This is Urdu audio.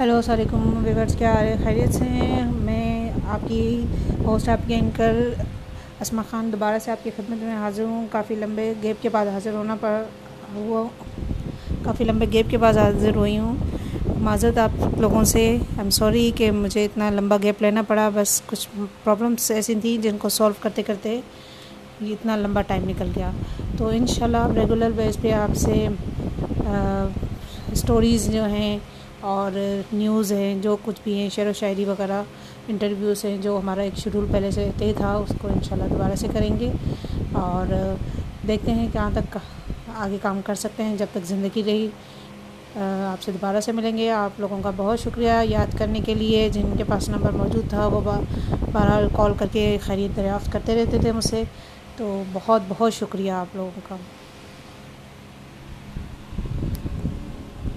ہیلو، السلام علیکم ویورس کیا خیریت سے ہیں؟ میں آپ کی ہوسٹ آپ کی اینکر اسما خان دوبارہ سے آپ کی خدمت میں حاضر ہوں۔ کافی لمبے گیپ کے بعد حاضر ہونا پڑ ہوا۔ کافی لمبے گیپ کے بعد حاضر ہوئی ہوں۔ معذرت آپ لوگوں سے۔ آئی ایم سوری کہ مجھے اتنا لمبا گیپ لینا پڑا۔ بس کچھ پرابلمس ایسی تھیں جن کو سولو کرتے کرتے یہ اتنا لمبا ٹائم نکل گیا۔ تو ان شاء اللہ ریگولر بیس پہ آپ سے اسٹوریز جو ہیں اور نیوز ہیں، جو کچھ بھی ہیں، شعر و شاعری وغیرہ، انٹرویوز ہیں، جو ہمارا ایک شیڈول پہلے سے طے تھا، اس کو ان شاء اللہ دوبارہ سے کریں گے۔ اور دیکھتے ہیں کہاں تک آگے کام کر سکتے ہیں، جب تک زندگی رہی۔ آپ سے دوبارہ سے ملیں گے۔ آپ لوگوں کا بہت شکریہ یاد کرنے کے لیے۔ جن کے پاس نمبر موجود تھا، وہ بہرحال کال کر کے خرید دریافت کرتے رہتے تھے مجھ سے۔ تو بہت بہت شکریہ آپ لوگوں کا۔